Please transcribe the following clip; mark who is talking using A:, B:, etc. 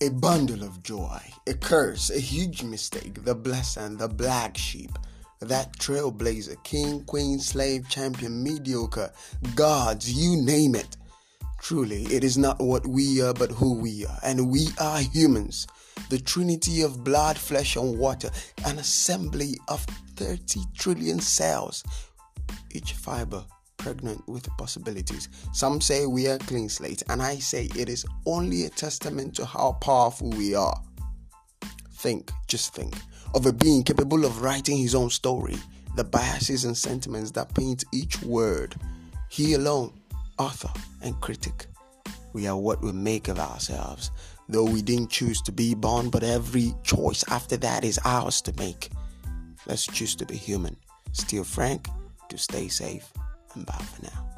A: A bundle of joy, a curse, a huge mistake, the blessing, the black sheep, that trailblazer, king, queen, slave, champion, mediocre, gods, you name it. Truly, it is not what we are, but who we are, and we are humans. The trinity of blood, flesh, and water, an assembly of 30 trillion cells, each fiber pregnant with possibilities. Some say we are clean slate, and I say it is only a testament to how powerful we are. Think, just think, of a being capable of writing his own story, the biases and sentiments that paint each word. He alone, author and critic. We are what we make of ourselves, though we didn't choose to be born, but every choice after that is ours to make. Let's choose to be human, still frank, to stay safe bye for now.